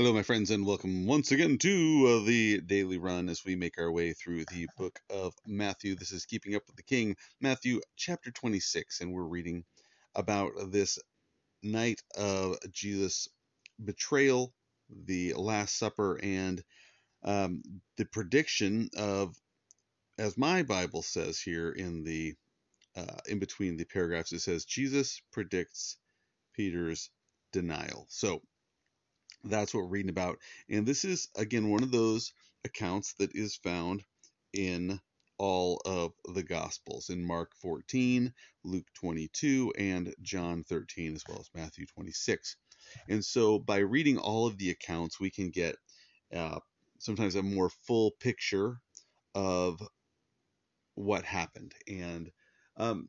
Hello, my friends, and welcome once again to uh, the Daily Run as we make our way through the book of Matthew. This is Keeping Up with the King, Matthew chapter 26, and we're reading about this night of Jesus' betrayal, the Last Supper, and um, the prediction of, as my Bible says here in the uh, in between the paragraphs, it says Jesus predicts Peter's denial. So that's what we're reading about. And this is, again, one of those accounts that is found in all of the Gospels in Mark 14, Luke 22, and John 13, as well as Matthew 26. And so by reading all of the accounts, we can get uh, sometimes a more full picture of what happened. And um,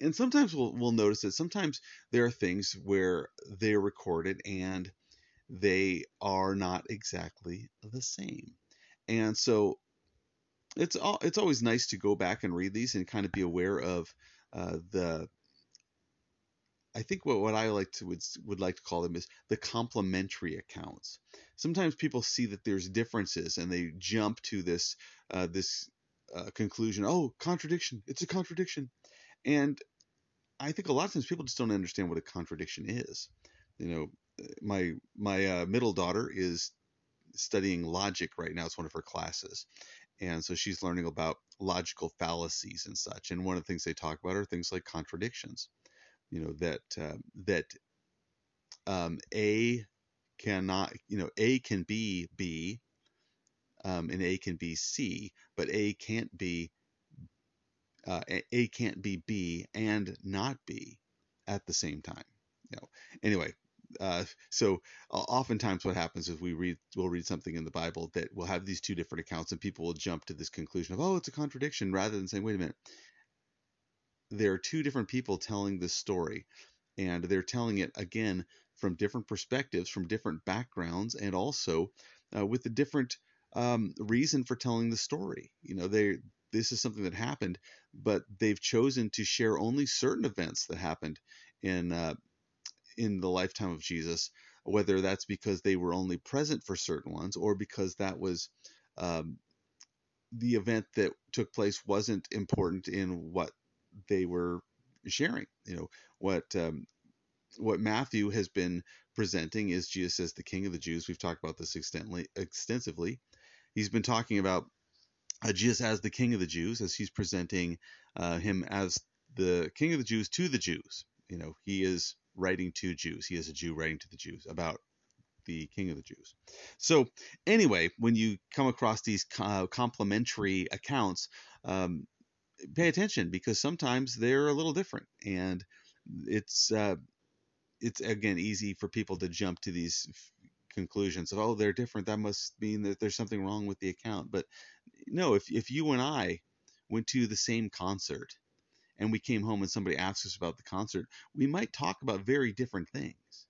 and sometimes we'll, we'll notice that sometimes there are things where they're recorded and they are not exactly the same. And so it's all, it's always nice to go back and read these and kind of be aware of uh, the I think what, what I like to would, would like to call them is the complementary accounts. Sometimes people see that there's differences and they jump to this uh, this uh, conclusion. Oh, contradiction! It's a contradiction, and I think a lot of times people just don't understand what a contradiction is. You know, my my uh, middle daughter is studying logic right now. It's one of her classes, and so she's learning about logical fallacies and such. And one of the things they talk about are things like contradictions. You know that uh, that um, A cannot, you know, A can be B, um, and A can be C, but A can't be uh, A can't be B and not B at the same time. You know. Anyway, uh, so oftentimes what happens is we read we'll read something in the Bible that will have these two different accounts and people will jump to this conclusion of oh it's a contradiction rather than saying wait a minute. There are two different people telling this story and they're telling it again from different perspectives from different backgrounds and also uh, with a different um, reason for telling the story. You know they this is something that happened but they've chosen to share only certain events that happened in uh, in the lifetime of Jesus, whether that's because they were only present for certain ones or because that was um, the event that took place wasn't important in what they were sharing. You know what um, what Matthew has been presenting is Jesus as the King of the Jews. We've talked about this extensively. He's been talking about uh, Jesus as the King of the Jews, as he's presenting uh, him as the King of the Jews to the Jews. You know, he is writing to Jews. He is a Jew writing to the Jews about the King of the Jews. So, anyway, when you come across these uh, complementary accounts, um, pay attention because sometimes they're a little different, and it's uh, it's again easy for people to jump to these conclusions of oh they're different that must mean that there's something wrong with the account but no if if you and I went to the same concert and we came home and somebody asked us about the concert, we might talk about very different things.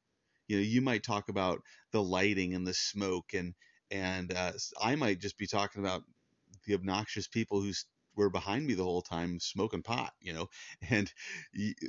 You know, you might talk about the lighting and the smoke, and and uh, I might just be talking about the obnoxious people who were behind me the whole time smoking pot. You know, and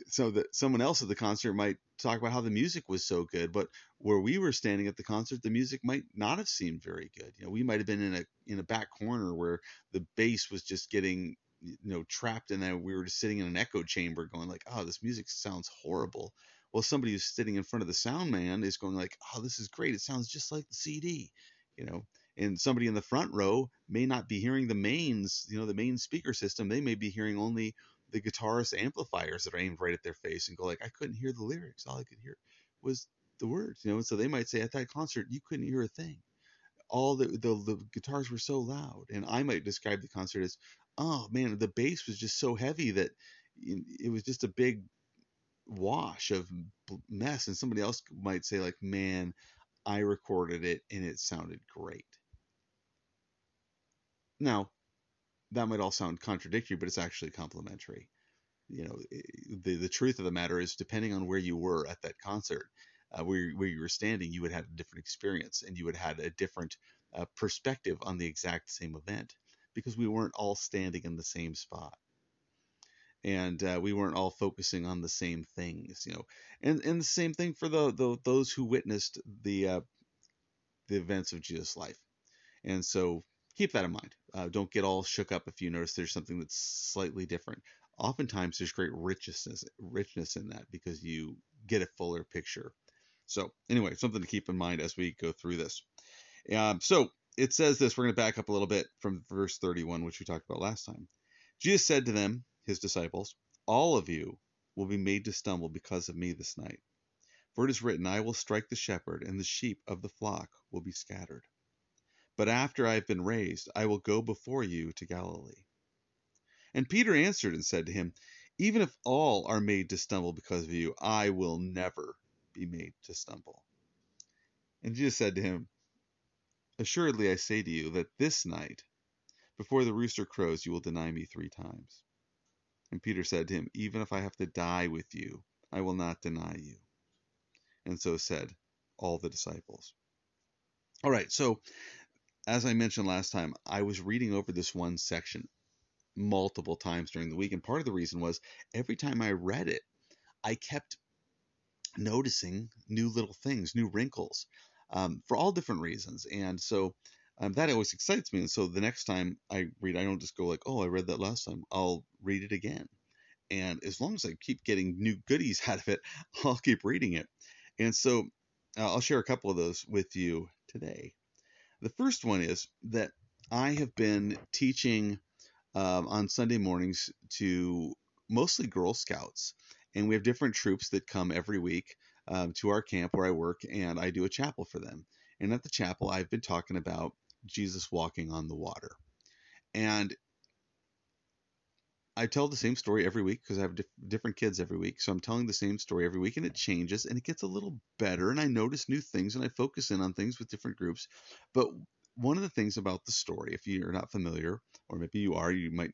so that someone else at the concert might talk about how the music was so good, but where we were standing at the concert, the music might not have seemed very good. You know, we might have been in a in a back corner where the bass was just getting you know trapped in that we were just sitting in an echo chamber going like oh this music sounds horrible. Well somebody who's sitting in front of the sound man is going like oh this is great. It sounds just like the cd you know? And somebody in the front row may not be hearing the mains you know the main speaker system. They may be hearing only the guitarist amplifiers that are aimed right at their face and go like i couldn't hear the lyrics. All i could hear was the words you know? And so they might say at that concert you couldn't hear a thing. All the, the the guitars were so loud. And i might describe the concert as oh man, the bass was just so heavy that it was just a big wash of mess. And somebody else might say, like, man, I recorded it and it sounded great. Now, that might all sound contradictory, but it's actually complementary. You know, the the truth of the matter is, depending on where you were at that concert, uh, where where you were standing, you would have a different experience, and you would have had a different uh, perspective on the exact same event because we weren't all standing in the same spot and uh, we weren't all focusing on the same things, you know. And and the same thing for the, the those who witnessed the uh, the events of Jesus' life. And so keep that in mind. Uh, don't get all shook up if you notice there's something that's slightly different. Oftentimes there's great richness richness in that because you get a fuller picture. So anyway, something to keep in mind as we go through this. Um, so it says this. We're going to back up a little bit from verse 31, which we talked about last time. Jesus said to them, his disciples, All of you will be made to stumble because of me this night. For it is written, I will strike the shepherd, and the sheep of the flock will be scattered. But after I have been raised, I will go before you to Galilee. And Peter answered and said to him, Even if all are made to stumble because of you, I will never be made to stumble. And Jesus said to him, Assuredly I say to you that this night, before the rooster crows, you will deny me three times. And Peter said to him, Even if I have to die with you, I will not deny you. And so said all the disciples. All right, so as I mentioned last time, I was reading over this one section multiple times during the week. And part of the reason was every time I read it, I kept noticing new little things, new wrinkles um, for all different reasons. And so um, that always excites me. And so the next time I read, I don't just go like, oh, I read that last time. I'll read it again. And as long as I keep getting new goodies out of it, I'll keep reading it. And so uh, I'll share a couple of those with you today. The first one is that I have been teaching um, on Sunday mornings to mostly Girl Scouts. And we have different troops that come every week um, to our camp where I work, and I do a chapel for them. And at the chapel, I've been talking about Jesus walking on the water. And I tell the same story every week because I have different kids every week. So I'm telling the same story every week and it changes and it gets a little better. And I notice new things and I focus in on things with different groups. But one of the things about the story, if you're not familiar, or maybe you are, you might,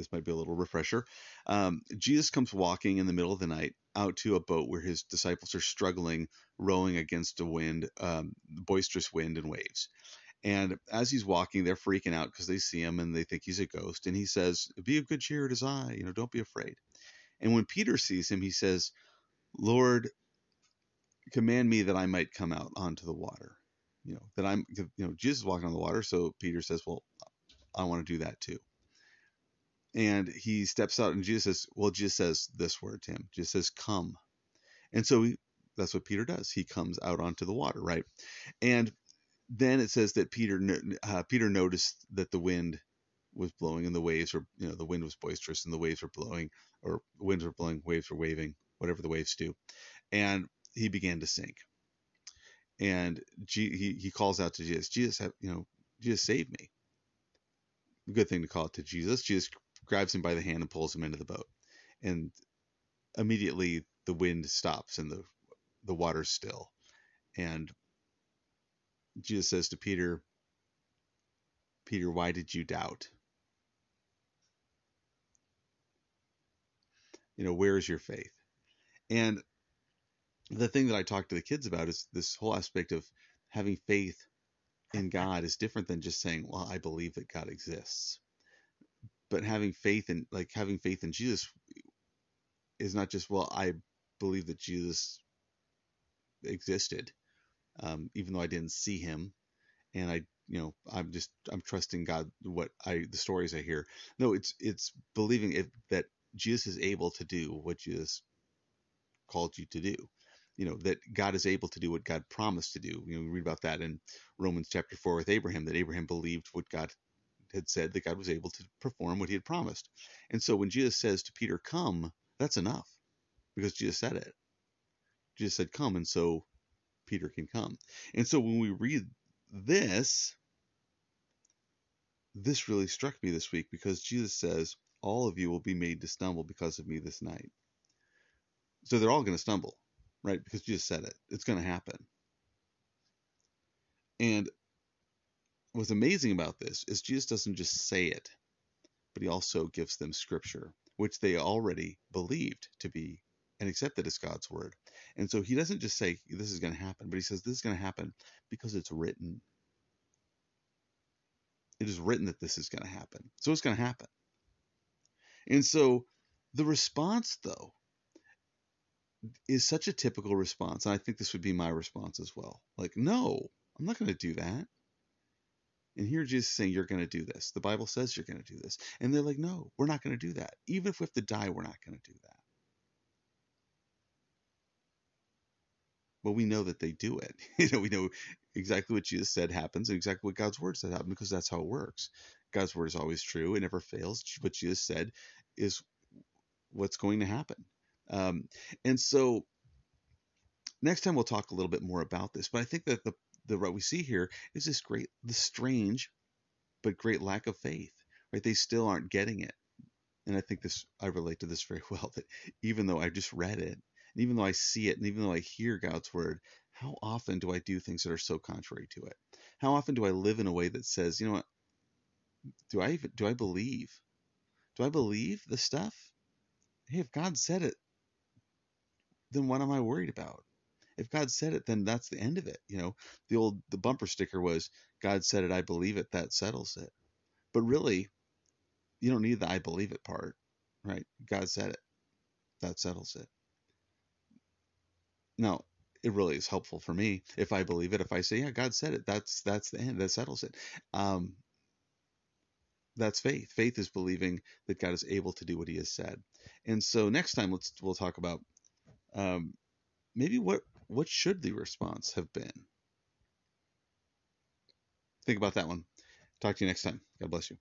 this might be a little refresher. Um, Jesus comes walking in the middle of the night out to a boat where his disciples are struggling, rowing against a wind, um, boisterous wind and waves. And as he's walking, they're freaking out because they see him and they think he's a ghost. And he says, Be of good cheer, it is I. You know, don't be afraid. And when Peter sees him, he says, Lord, command me that I might come out onto the water. You know, that I'm, you know, Jesus is walking on the water. So Peter says, Well, I want to do that too. And he steps out and Jesus says, Well, Jesus says this word to him. Jesus says, Come. And so he, that's what Peter does. He comes out onto the water, right? And then it says that Peter uh, Peter noticed that the wind was blowing and the waves were you know the wind was boisterous and the waves were blowing or winds were blowing waves were waving whatever the waves do and he began to sink and G, he he calls out to Jesus Jesus have, you know Jesus save me good thing to call it to Jesus Jesus grabs him by the hand and pulls him into the boat and immediately the wind stops and the the water's still and Jesus says to Peter, Peter, why did you doubt? You know, where is your faith? And the thing that I talk to the kids about is this whole aspect of having faith in God is different than just saying, well, I believe that God exists. But having faith in, like, having faith in Jesus is not just, well, I believe that Jesus existed um, even though I didn't see him, and I, you know, I'm just I'm trusting God what I the stories I hear. No, it's it's believing that Jesus is able to do what Jesus called you to do. You know that God is able to do what God promised to do. You know, we read about that in Romans chapter four with Abraham that Abraham believed what God had said that God was able to perform what he had promised. And so when Jesus says to Peter, "Come," that's enough because Jesus said it. Jesus said, "Come," and so Peter can come. And so when we read this, this really struck me this week because Jesus says, All of you will be made to stumble because of me this night. So they're all going to stumble, right? Because Jesus said it. It's going to happen. And what's amazing about this is Jesus doesn't just say it, but he also gives them scripture, which they already believed to be and accepted as God's word. And so he doesn't just say this is going to happen, but he says this is going to happen because it's written. It is written that this is going to happen. So it's going to happen. And so the response, though, is such a typical response. And I think this would be my response as well. Like, no, I'm not going to do that. And here Jesus is saying, You're going to do this. The Bible says you're going to do this. And they're like, No, we're not going to do that. Even if we have to die, we're not going to do that. But we know that they do it. You know, we know exactly what Jesus said happens and exactly what God's word said happens because that's how it works. God's word is always true, it never fails. What Jesus said is what's going to happen. Um, and so next time we'll talk a little bit more about this, but I think that the the what we see here is this great, the strange, but great lack of faith. Right? They still aren't getting it, and I think this I relate to this very well. That even though I just read it, and even though I see it, and even though I hear God's word, how often do I do things that are so contrary to it? How often do I live in a way that says, you know what? Do I even do I believe? Do I believe the stuff? Hey, if God said it, then what am I worried about? If God said it, then that's the end of it. You know, the old the bumper sticker was God said it, I believe it, that settles it. But really, you don't need the I believe it part, right? God said it, that settles it. Now, it really is helpful for me if I believe it. If I say, yeah, God said it, that's that's the end, that settles it. Um, that's faith. Faith is believing that God is able to do what He has said. And so next time, let's we'll talk about um, maybe what what should the response have been? Think about that one. Talk to you next time. God bless you.